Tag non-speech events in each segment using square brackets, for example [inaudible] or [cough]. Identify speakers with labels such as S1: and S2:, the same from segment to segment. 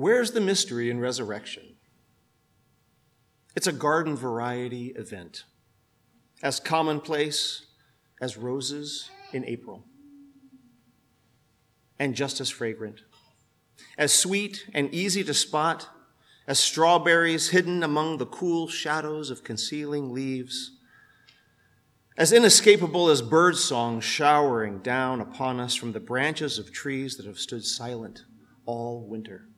S1: where's the mystery in resurrection? It's a garden variety event, as commonplace as roses in April, and just as fragrant, as sweet and easy to spot as strawberries hidden among the cool shadows of concealing leaves, as inescapable as birdsong showering down upon us from the branches of trees that have stood silent all winter.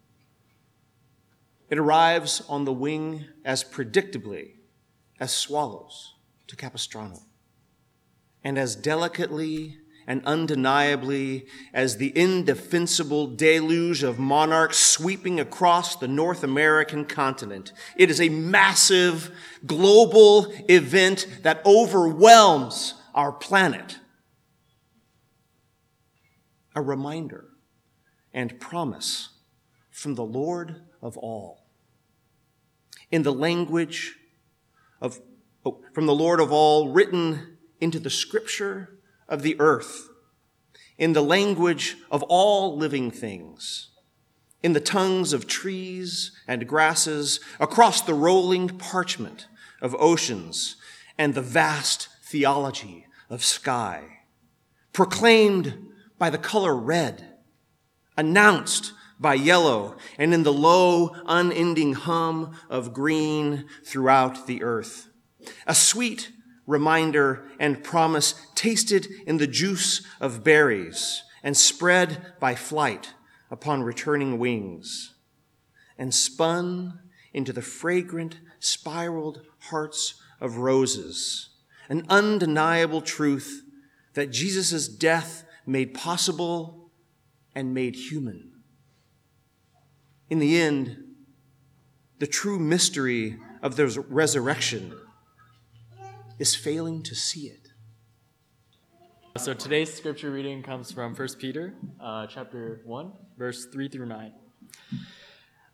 S1: It arrives on the wing as predictably as swallows to Capistrano, and as delicately and undeniably as the indefensible deluge of monarchs sweeping across the North American continent. It is a massive global event that overwhelms our planet. A reminder and promise from the Lord of all. In the language of, oh, from the Lord of all, written into the scripture of the earth, in the language of all living things, in the tongues of trees and grasses, across the rolling parchment of oceans and the vast theology of sky, proclaimed by the color red, announced by yellow, and in the low, unending hum of green throughout the earth. A sweet reminder, and promise tasted in the juice of berries and spread by flight upon returning wings and spun into the fragrant, spiraled hearts of roses, an undeniable truth that Jesus' death made possible and made human. In the end, the true mystery of the resurrection is failing to see it.
S2: So today's scripture reading comes from 1 Peter uh, chapter 1, verse 3 through 9.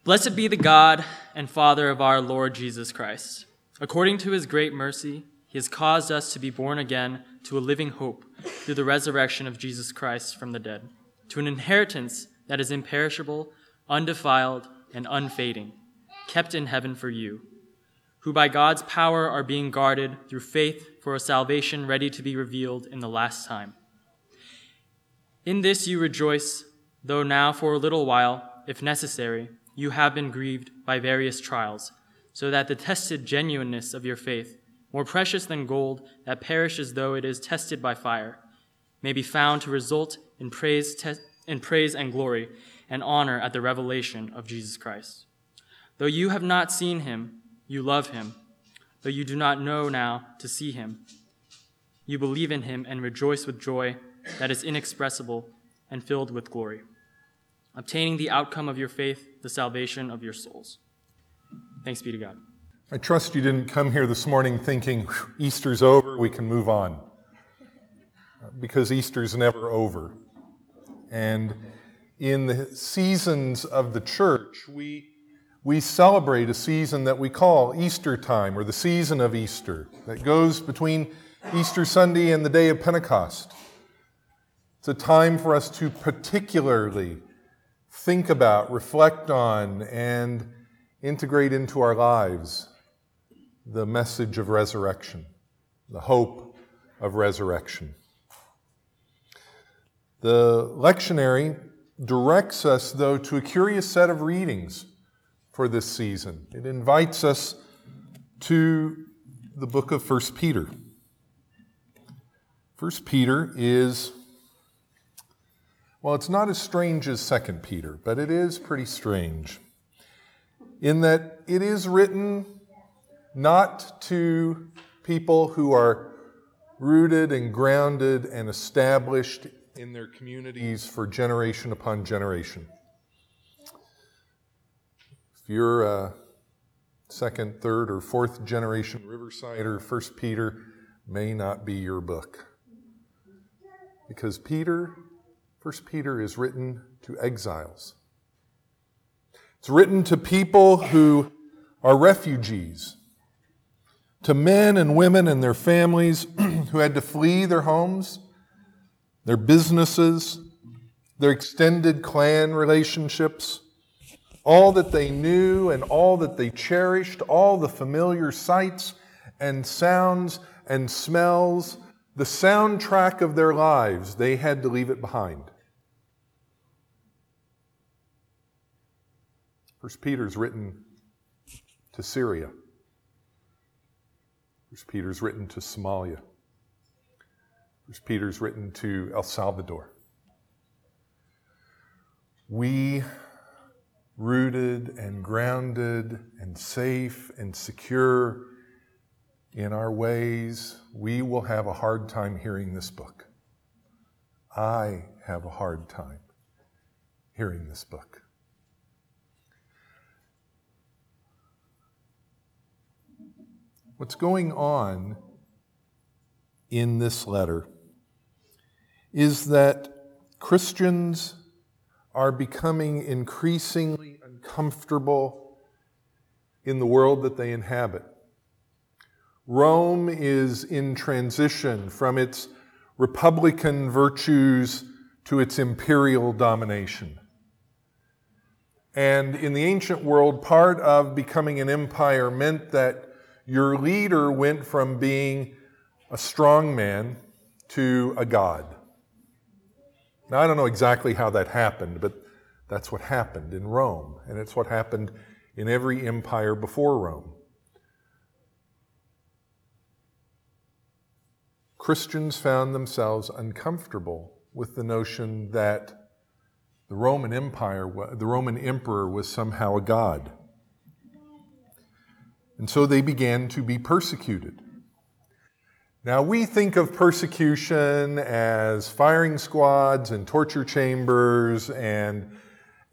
S2: Blessed be the God and Father of our Lord Jesus Christ. According to his great mercy, he has caused us to be born again to a living hope through the resurrection of Jesus Christ from the dead, to an inheritance that is imperishable, undefiled, and unfading, kept in heaven for you who by God's power are being guarded through faith for a salvation ready to be revealed in the last time. In this you rejoice, though now for a little while, if necessary, you have been grieved by various trials, so that the tested genuineness of your faith, more precious than gold that perishes though it is tested by fire, may be found to result in praise, te- in praise and glory and honor at the revelation of Jesus Christ. Though you have not seen him, you love him, though you do not know now to see him. You believe in him and rejoice with joy that is inexpressible and filled with glory, obtaining the outcome of your faith, the salvation of your souls. Thanks be to God.
S3: I trust you didn't come here this morning thinking Easter's over, we can move on. Because Easter's never over. And in the seasons of the church, we we celebrate a season that we call Easter time or the season of Easter that goes between Easter Sunday and the day of Pentecost. It's a time for us to particularly think about, reflect on, and integrate into our lives the message of resurrection, the hope of resurrection. The lectionary directs us, though, to a curious set of readings for this season. It invites us to the book of 1 Peter. 1 Peter is, well, it's not as strange as 2 Peter, but it is pretty strange in that it is written not to people who are rooted and grounded and established in their communities for generation upon generation. If you're a second, third, or fourth generation Riversider, First Peter may not be your book. Because Peter, First Peter is written to exiles. It's written to people who are refugees, to men and women and their families [clears throat] who had to flee their homes, their businesses, their extended clan relationships all that they knew and all that they cherished, all the familiar sights and sounds and smells, the soundtrack of their lives, they had to leave it behind. First Peter's written to Syria. First Peter's written to Somalia. First Peter's written to El Salvador. We rooted and grounded and safe and secure in our ways, we will have a hard time hearing this book. I have a hard time hearing this book. What's going on in this letter is that Christians are becoming increasingly uncomfortable in the world that they inhabit. Rome is in transition from its republican virtues to its imperial domination. And in the ancient world, part of becoming an empire meant that your leader went from being a strong man to a god. Now, I don't know exactly how that happened, but that's what happened in Rome, and it's what happened in every empire before Rome. Christians found themselves uncomfortable with the notion that the Roman Empire, the Roman emperor was somehow a god. And so they began to be persecuted. Now, we think of persecution as firing squads and torture chambers and,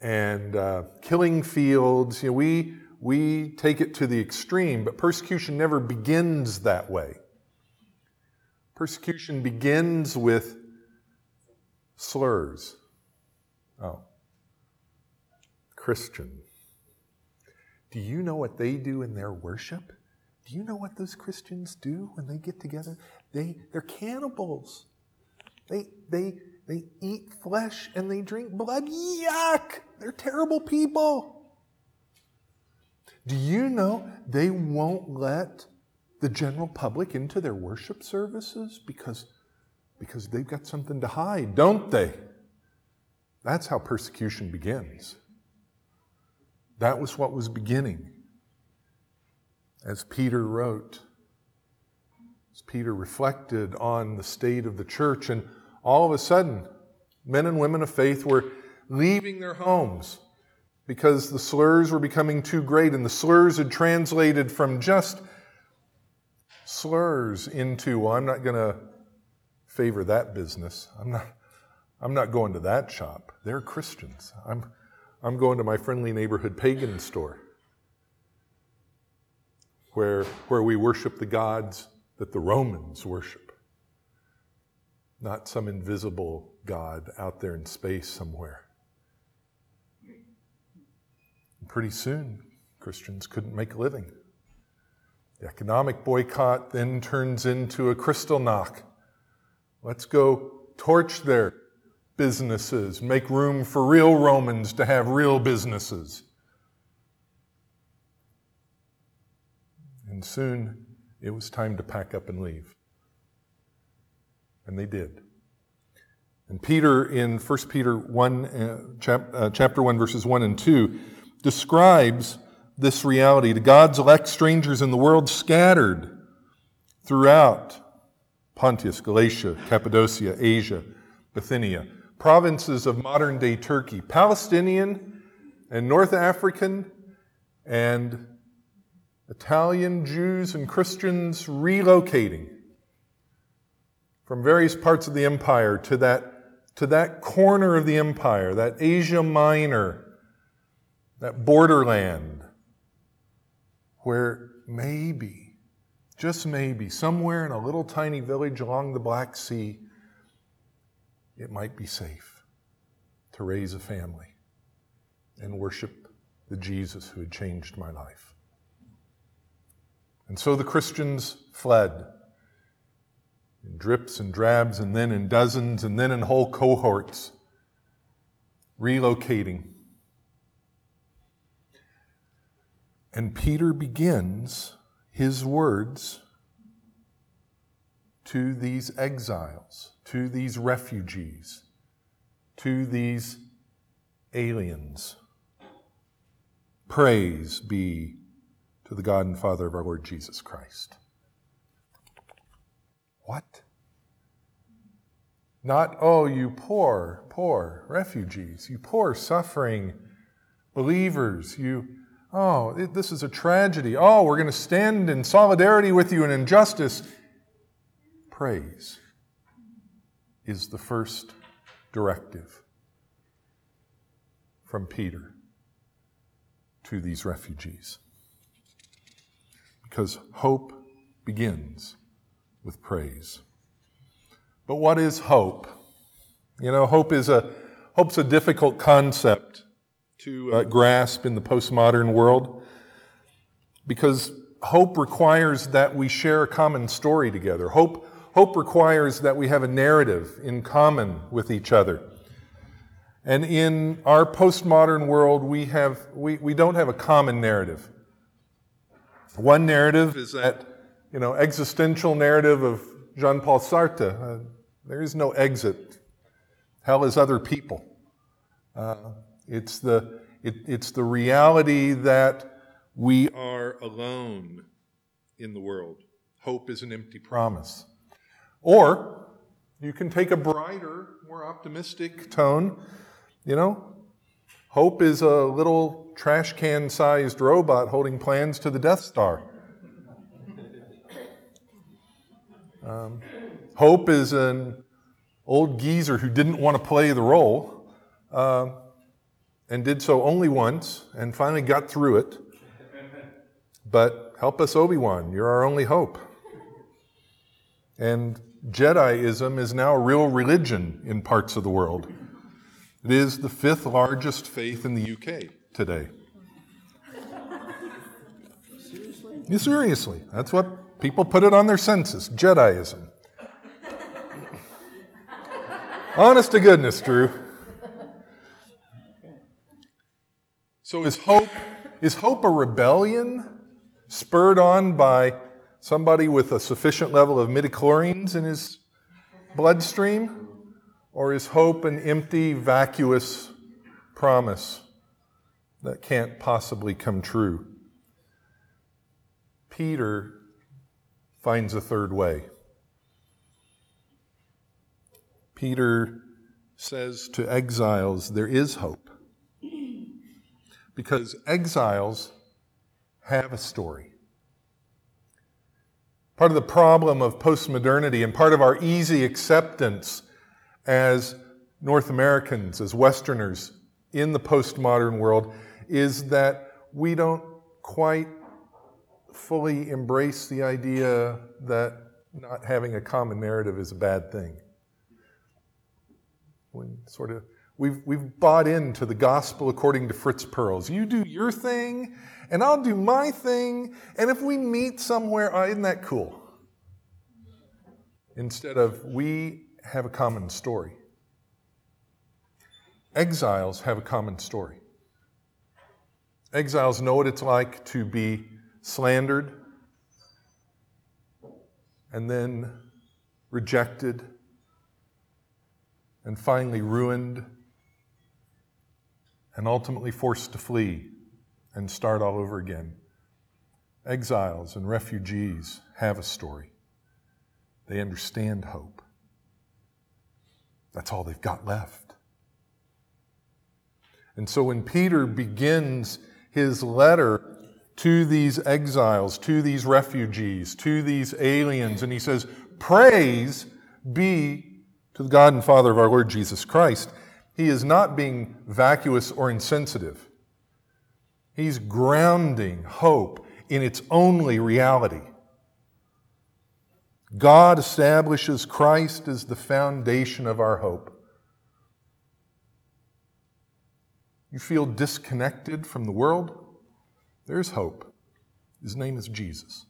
S3: and uh, killing fields. You know, we, we take it to the extreme, but persecution never begins that way. Persecution begins with slurs. Oh, Christian. Do you know what they do in their worship? Do you know what those Christians do when they get together? They, they're cannibals. They, they, they eat flesh and they drink blood. Yuck! They're terrible people. Do you know they won't let the general public into their worship services because, because they've got something to hide, don't they? That's how persecution begins. That was what was beginning as Peter wrote, as Peter reflected on the state of the church, and all of a sudden, men and women of faith were leaving their homes because the slurs were becoming too great, and the slurs had translated from just slurs into, well, I'm not going to favor that business. I'm not, I'm not going to that shop. They're Christians. I'm, I'm going to my friendly neighborhood pagan store where, where we worship the gods that the Romans worship, not some invisible God out there in space somewhere. And pretty soon, Christians couldn't make a living. The economic boycott then turns into a Kristallnacht. Let's go torch their businesses, make room for real Romans to have real businesses. And soon it was time to pack up and leave. And they did. And Peter, in 1 Peter 1, uh, uh, chapter 1, verses 1 and 2, describes this reality to God's elect strangers in the world scattered throughout Pontus, Galatia, Cappadocia, Asia, Bithynia, provinces of modern day Turkey, Palestinian and North African and Italian Jews and Christians relocating from various parts of the empire to that, to that corner of the empire, that Asia Minor, that borderland, where maybe, just maybe, somewhere in a little tiny village along the Black Sea, it might be safe to raise a family and worship the Jesus who had changed my life. And so the Christians fled in drips and drabs, and then in dozens, and then in whole cohorts, relocating. And Peter begins his words to these exiles, to these refugees, to these aliens. Praise be to the God and Father of our Lord Jesus Christ. What? Not, oh, you poor, poor refugees, you poor suffering believers, you, oh, it, this is a tragedy. Oh, we're going to stand in solidarity with you in injustice. Praise is the first directive from Peter to these refugees. Because hope begins with praise. But what is hope? You know, hope is a hope's a difficult concept to uh, grasp in the postmodern world because hope requires that we share a common story together. Hope hope requires that we have a narrative in common with each other. And in our postmodern world, we, have, we, we don't have a common narrative. One narrative is that, you know, existential narrative of Jean Paul Sartre. Uh, there is no exit. Hell is other people. Uh, it's, the, it, it's the reality that we are alone in the world. Hope is an empty promise. Or you can take a brighter, more optimistic tone. You know, hope is a little trash can sized robot holding plans to the Death Star. Um, Hope is an old geezer who didn't want to play the role uh, and did so only once and finally got through it. But help us, Obi Wan, you're our only hope. And Jediism is now a real religion in parts of the world. It is the fifth largest faith in the UK today. Seriously? seriously. That's what people put it on their census Jediism. Honest to goodness, Drew. So is hope is hope a rebellion spurred on by somebody with a sufficient level of midichlorians in his bloodstream? Or is hope an empty, vacuous promise that can't possibly come true? Peter finds a third way. Peter says to exiles, there is hope. Because exiles have a story. Part of the problem of postmodernity and part of our easy acceptance as North Americans, as Westerners in the postmodern world, is that we don't quite fully embrace the idea that not having a common narrative is a bad thing when sort of we've, we've bought into the gospel according to Fritz Perls. You do your thing, and I'll do my thing, and if we meet somewhere, isn't that cool? Instead of we have a common story. Exiles have a common story. Exiles know what it's like to be slandered and then rejected and finally ruined and ultimately forced to flee and start all over again. Exiles and refugees have a story. They understand hope. That's all they've got left. And so when Peter begins his letter to these exiles, to these refugees, to these aliens, and he says, Praise be to the God and Father of our Lord Jesus Christ, he is not being vacuous or insensitive. He's grounding hope in its only reality. God establishes Christ as the foundation of our hope. You feel disconnected from the world? There's hope. His name is Jesus.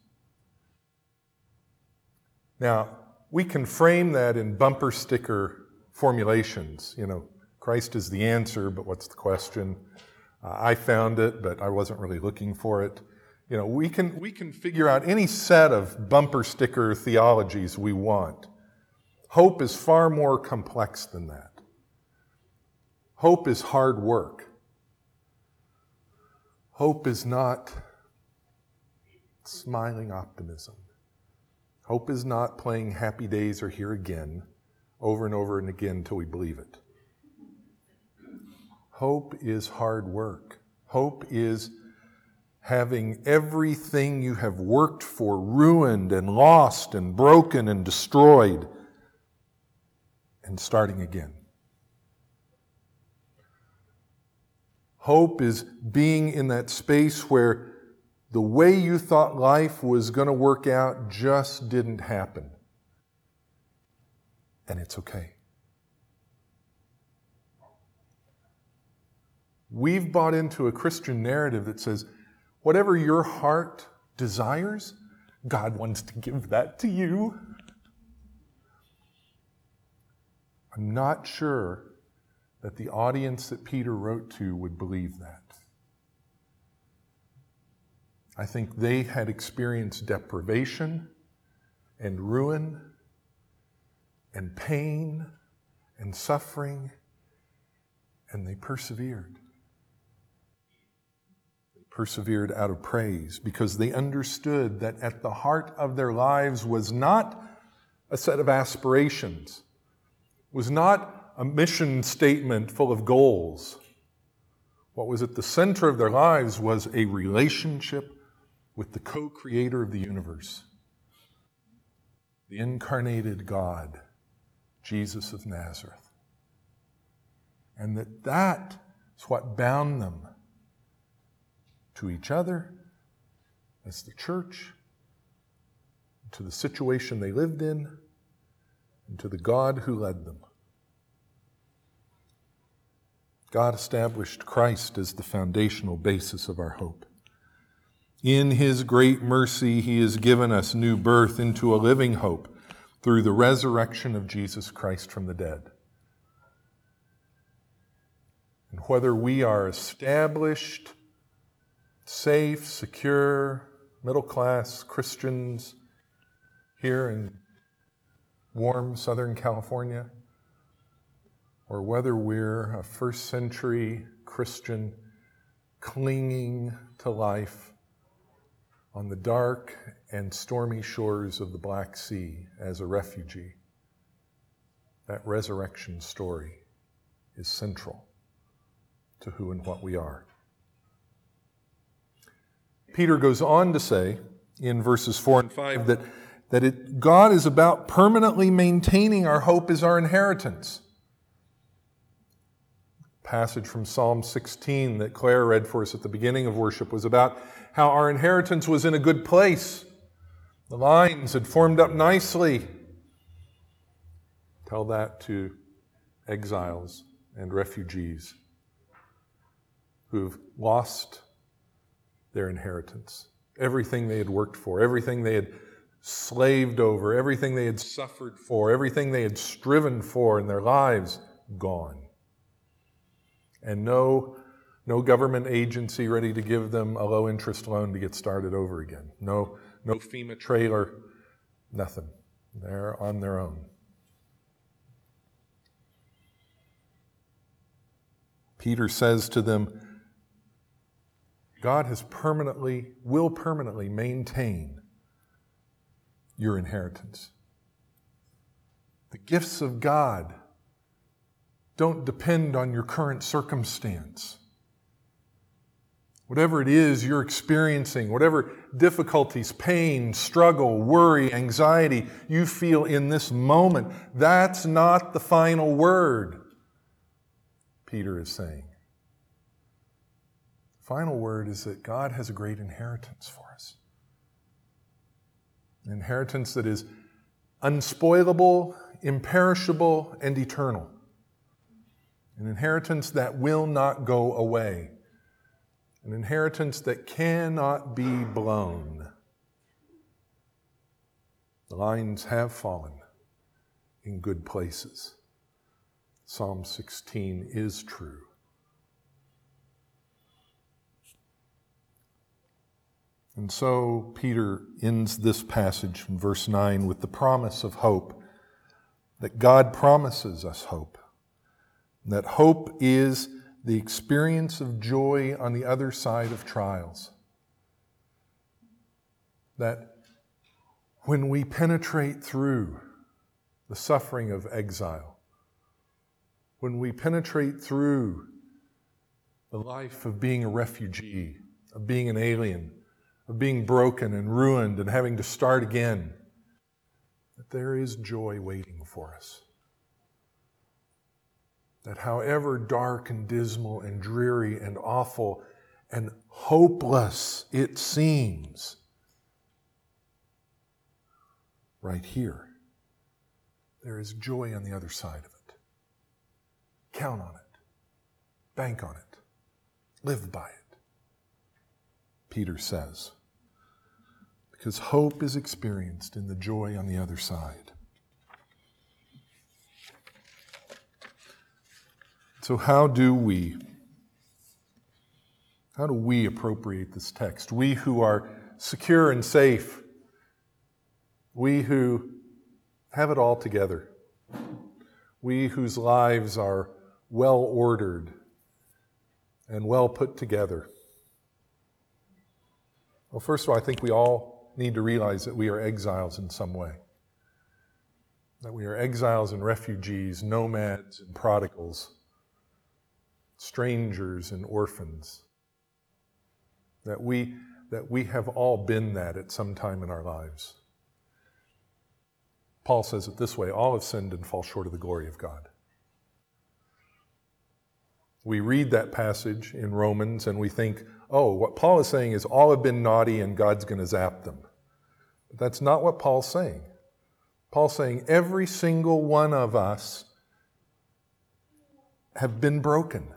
S3: Now, we can frame that in bumper sticker formulations. You know, Christ is the answer, but what's the question? Uh, I found it, but I wasn't really looking for it. You know, we can, we can figure out any set of bumper sticker theologies we want. Hope is far more complex than that. Hope is hard work. Hope is not smiling optimism. Hope is not playing happy days are here again over and over and again until we believe it. Hope is hard work. Hope is having everything you have worked for ruined and lost and broken and destroyed and starting again. Hope is being in that space where the way you thought life was going to work out just didn't happen. And it's okay. We've bought into a Christian narrative that says, whatever your heart desires, God wants to give that to you. I'm not sure that the audience that Peter wrote to would believe that. I think they had experienced deprivation and ruin and pain and suffering, and they persevered. They persevered out of praise because they understood that at the heart of their lives was not a set of aspirations, was not a mission statement full of goals. What was at the center of their lives was a relationship with the co creator of the universe, the incarnated God, Jesus of Nazareth. And that that is what bound them to each other as the church, to the situation they lived in, and to the God who led them. God established Christ as the foundational basis of our hope. In His great mercy, He has given us new birth into a living hope through the resurrection of Jesus Christ from the dead. And whether we are established, safe, secure, middle class Christians here in warm Southern California, or whether we're a first century Christian clinging to life on the dark and stormy shores of the Black Sea as a refugee. That resurrection story is central to who and what we are. Peter goes on to say in verses 4 and 5 that, that it, God is about permanently maintaining our hope as our inheritance passage from Psalm 16 that Claire read for us at the beginning of worship was about how our inheritance was in a good place. The lines had formed up nicely. Tell that to exiles and refugees who've lost their inheritance. Everything they had worked for, everything they had slaved over, everything they had suffered for, everything they had striven for in their lives, gone and no, no government agency ready to give them a low interest loan to get started over again. No, no FEMA trailer, nothing. They're on their own. Peter says to them, God has permanently, will permanently maintain your inheritance. The gifts of God don't depend on your current circumstance. Whatever it is you're experiencing, whatever difficulties, pain, struggle, worry, anxiety you feel in this moment, that's not the final word, Peter is saying. The final word is that God has a great inheritance for us. An inheritance that is unspoilable, imperishable, and eternal an inheritance that will not go away, an inheritance that cannot be blown. The lines have fallen in good places. Psalm 16 is true. And so Peter ends this passage in verse 9 with the promise of hope that God promises us hope. That hope is the experience of joy on the other side of trials. That when we penetrate through the suffering of exile, when we penetrate through the life of being a refugee, of being an alien, of being broken and ruined and having to start again, that there is joy waiting for us. That however dark and dismal and dreary and awful and hopeless it seems, right here, there is joy on the other side of it. Count on it, bank on it, live by it, Peter says because hope is experienced in the joy on the other side. So, how do we? How do we appropriate this text? We who are secure and safe, we who have it all together, we whose lives are well ordered and well put together. Well, first of all, I think we all need to realize that we are exiles in some way. That we are exiles and refugees, nomads and prodigals, strangers and orphans. That we, that we have all been that at some time in our lives. Paul says it this way all have sinned and fall short of the glory of God. We read that passage in Romans and we think, oh, what Paul is saying is all have been naughty and God's going to zap them. But that's not what Paul's saying. Paul's saying every single one of us have been broken.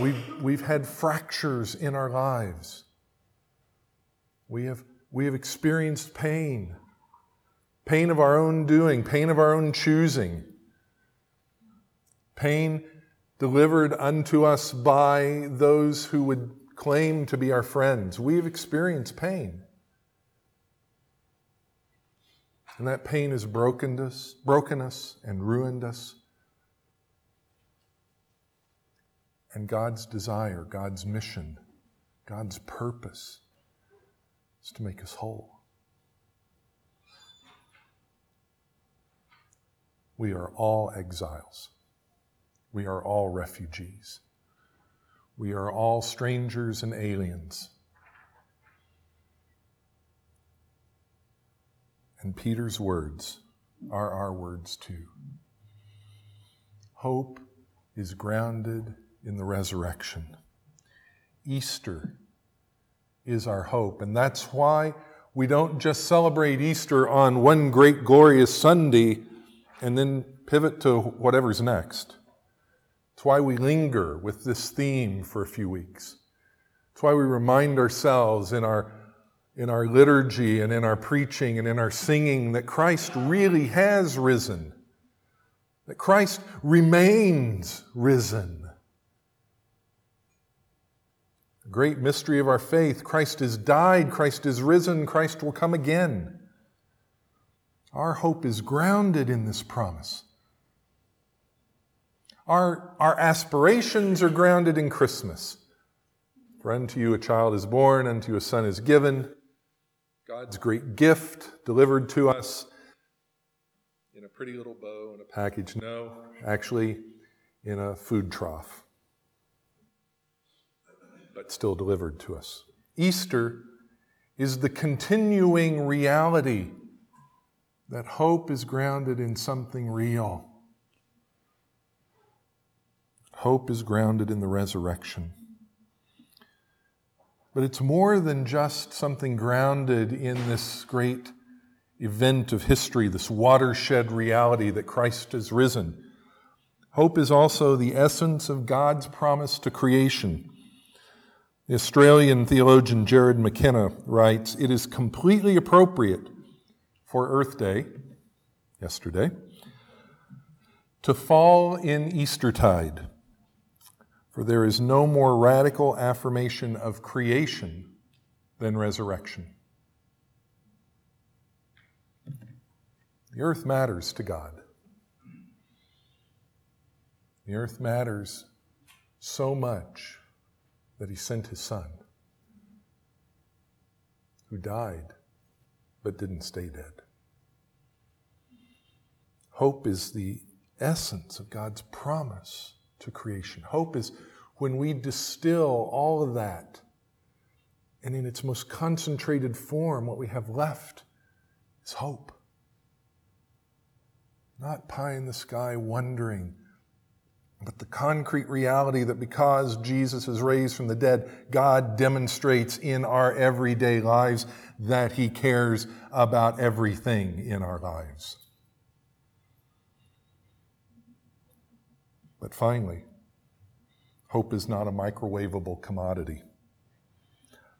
S3: We've, we've had fractures in our lives. We have, we have experienced pain pain of our own doing, pain of our own choosing, pain delivered unto us by those who would claim to be our friends. We've experienced pain. And that pain has broken us, broken us and ruined us. And God's desire, God's mission, God's purpose is to make us whole. We are all exiles. We are all refugees. We are all strangers and aliens. And Peter's words are our words too. Hope is grounded in the resurrection. Easter is our hope. And that's why we don't just celebrate Easter on one great glorious Sunday and then pivot to whatever's next. It's why we linger with this theme for a few weeks. It's why we remind ourselves in our, in our liturgy and in our preaching and in our singing that Christ really has risen, that Christ remains risen. The great mystery of our faith Christ has died, Christ is risen, Christ will come again. Our hope is grounded in this promise. Our, our aspirations are grounded in Christmas. For unto you a child is born, unto you a son is given. God's great gift delivered to us in a pretty little bow and a package. No, actually, in a food trough, but still delivered to us. Easter is the continuing reality that hope is grounded in something real. Hope is grounded in the resurrection. But it's more than just something grounded in this great event of history, this watershed reality that Christ has risen. Hope is also the essence of God's promise to creation. The Australian theologian Jarrod McKenna writes It is completely appropriate for Earth Day, yesterday, to fall in Eastertide For there is no more radical affirmation of creation than resurrection. The earth matters to God. The earth matters so much that He sent His Son, who died but didn't stay dead. Hope is the essence of God's promise to creation. Hope is when we distill all of that, and in its most concentrated form, what we have left is hope. Not pie in the sky wondering, but the concrete reality that because Jesus is raised from the dead, God demonstrates in our everyday lives that He cares about everything in our lives. But finally, hope is not a microwavable commodity.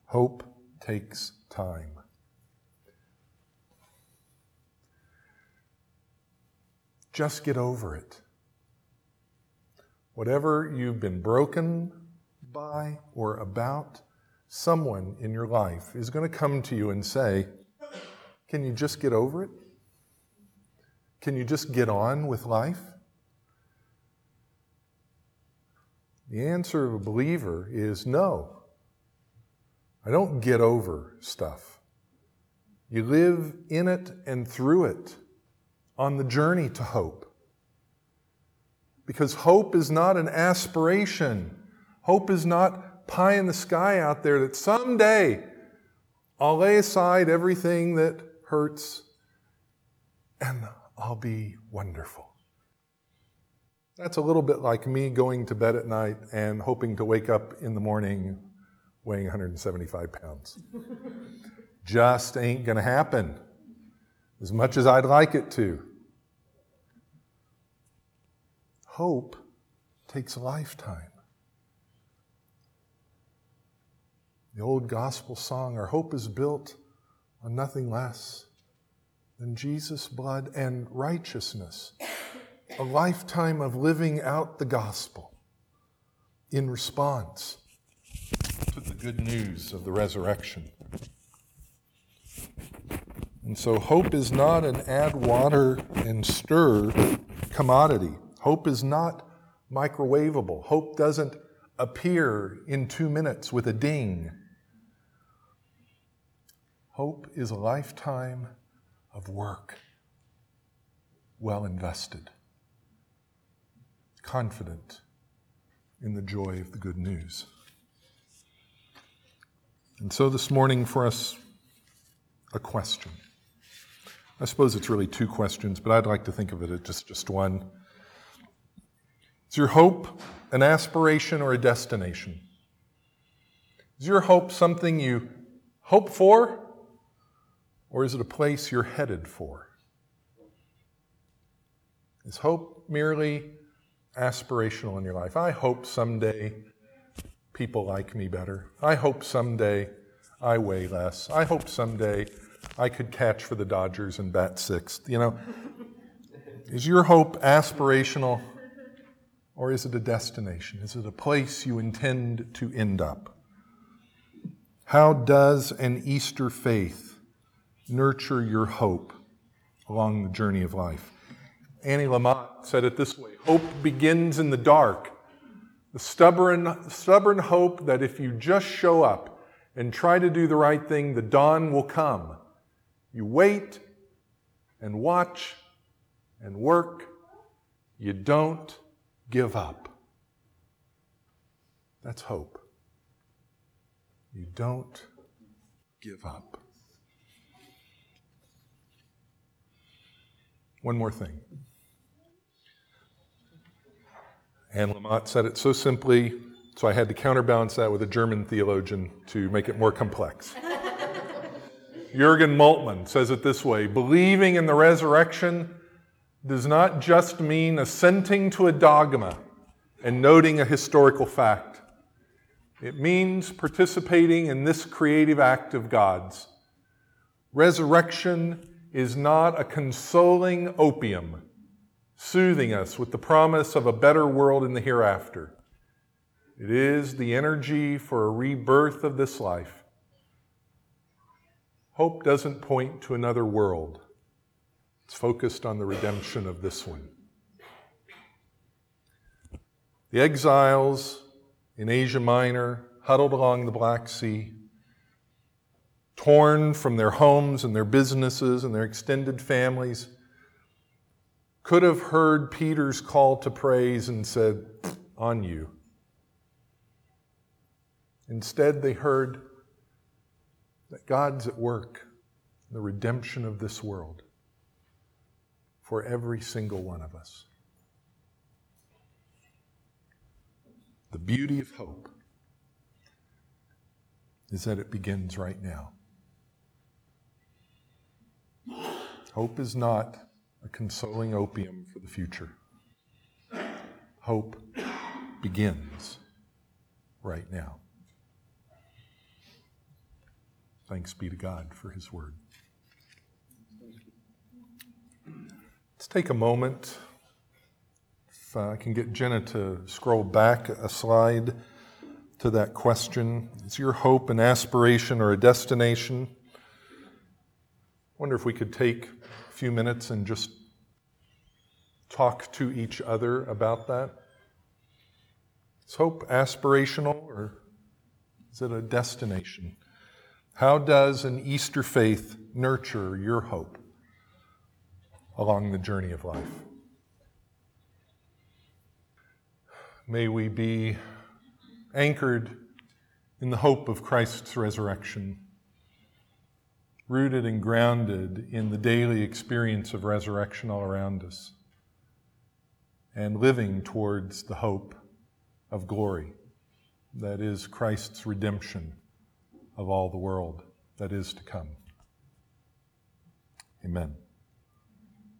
S3: Hope takes time. Just get over it. Whatever you've been broken by or about, someone in your life is going to come to you and say, Can you just get over it? Can you just get on with life? The answer of a believer is no. I don't get over stuff. You live in it and through it on the journey to hope. Because hope is not an aspiration. Hope is not pie in the sky out there that someday I'll lay aside everything that hurts and I'll be wonderful. That's a little bit like me going to bed at night and hoping to wake up in the morning weighing 175 pounds. [laughs] Just ain't going to happen as much as I'd like it to. Hope takes a lifetime. The old gospel song, Our hope is built on nothing less than Jesus' blood and righteousness a lifetime of living out the gospel in response to the good news of the resurrection. And so, hope is not an add water and stir commodity. Hope is not microwavable. Hope doesn't appear in two minutes with a ding. Hope is a lifetime of work well invested confident in the joy of the good news. And so this morning, for us, a question. I suppose it's really two questions, but I'd like to think of it as just, just one. Is your hope an aspiration or a destination? Is your hope something you hope for, or is it a place you're headed for? Is hope merely aspirational in your life. I hope someday people like me better. I hope someday I weigh less. I hope someday I could catch for the Dodgers and bat sixth. You know, is your hope aspirational or is it a destination? Is it a place you intend to end up? How does an Easter faith nurture your hope along the journey of life? Annie Lamott said it this way Hope begins in the dark. The stubborn, stubborn hope that if you just show up and try to do the right thing, the dawn will come. You wait and watch and work. You don't give up. That's hope. You don't give up. One more thing. Anne Lamott said it so simply, so I had to counterbalance that with a German theologian to make it more complex. [laughs] Jürgen Moltmann says it this way believing in the resurrection does not just mean assenting to a dogma and noting a historical fact. It means participating in this creative act of God's. Resurrection is not a consoling opium soothing us with the promise of a better world in the hereafter. It is the energy for a rebirth of this life. Hope doesn't point to another world, focused on the redemption of this one. The exiles in Asia Minor, huddled along the Black Sea, torn from their homes and their businesses and their extended families, could have heard Peter's call to praise and said, On you. Instead, they heard that God's at work the redemption of this world for every single one of us. The beauty of hope is that it begins right now. Hope is not a consoling opium for the future. Hope begins right now. Thanks be to God for His Word. Let's take a moment. If I can get Jenna to scroll back a slide to that question Is your hope an aspiration or a destination? I wonder if we could take a few minutes and just talk to each other about that. Is hope aspirational or is it a destination? How does an Easter faith nurture your hope along the journey of life? May we be anchored in the hope of Christ's resurrection, rooted and grounded in the daily experience of resurrection all around us, and living towards the hope of glory that is Christ's redemption of all the world that is to come. Amen.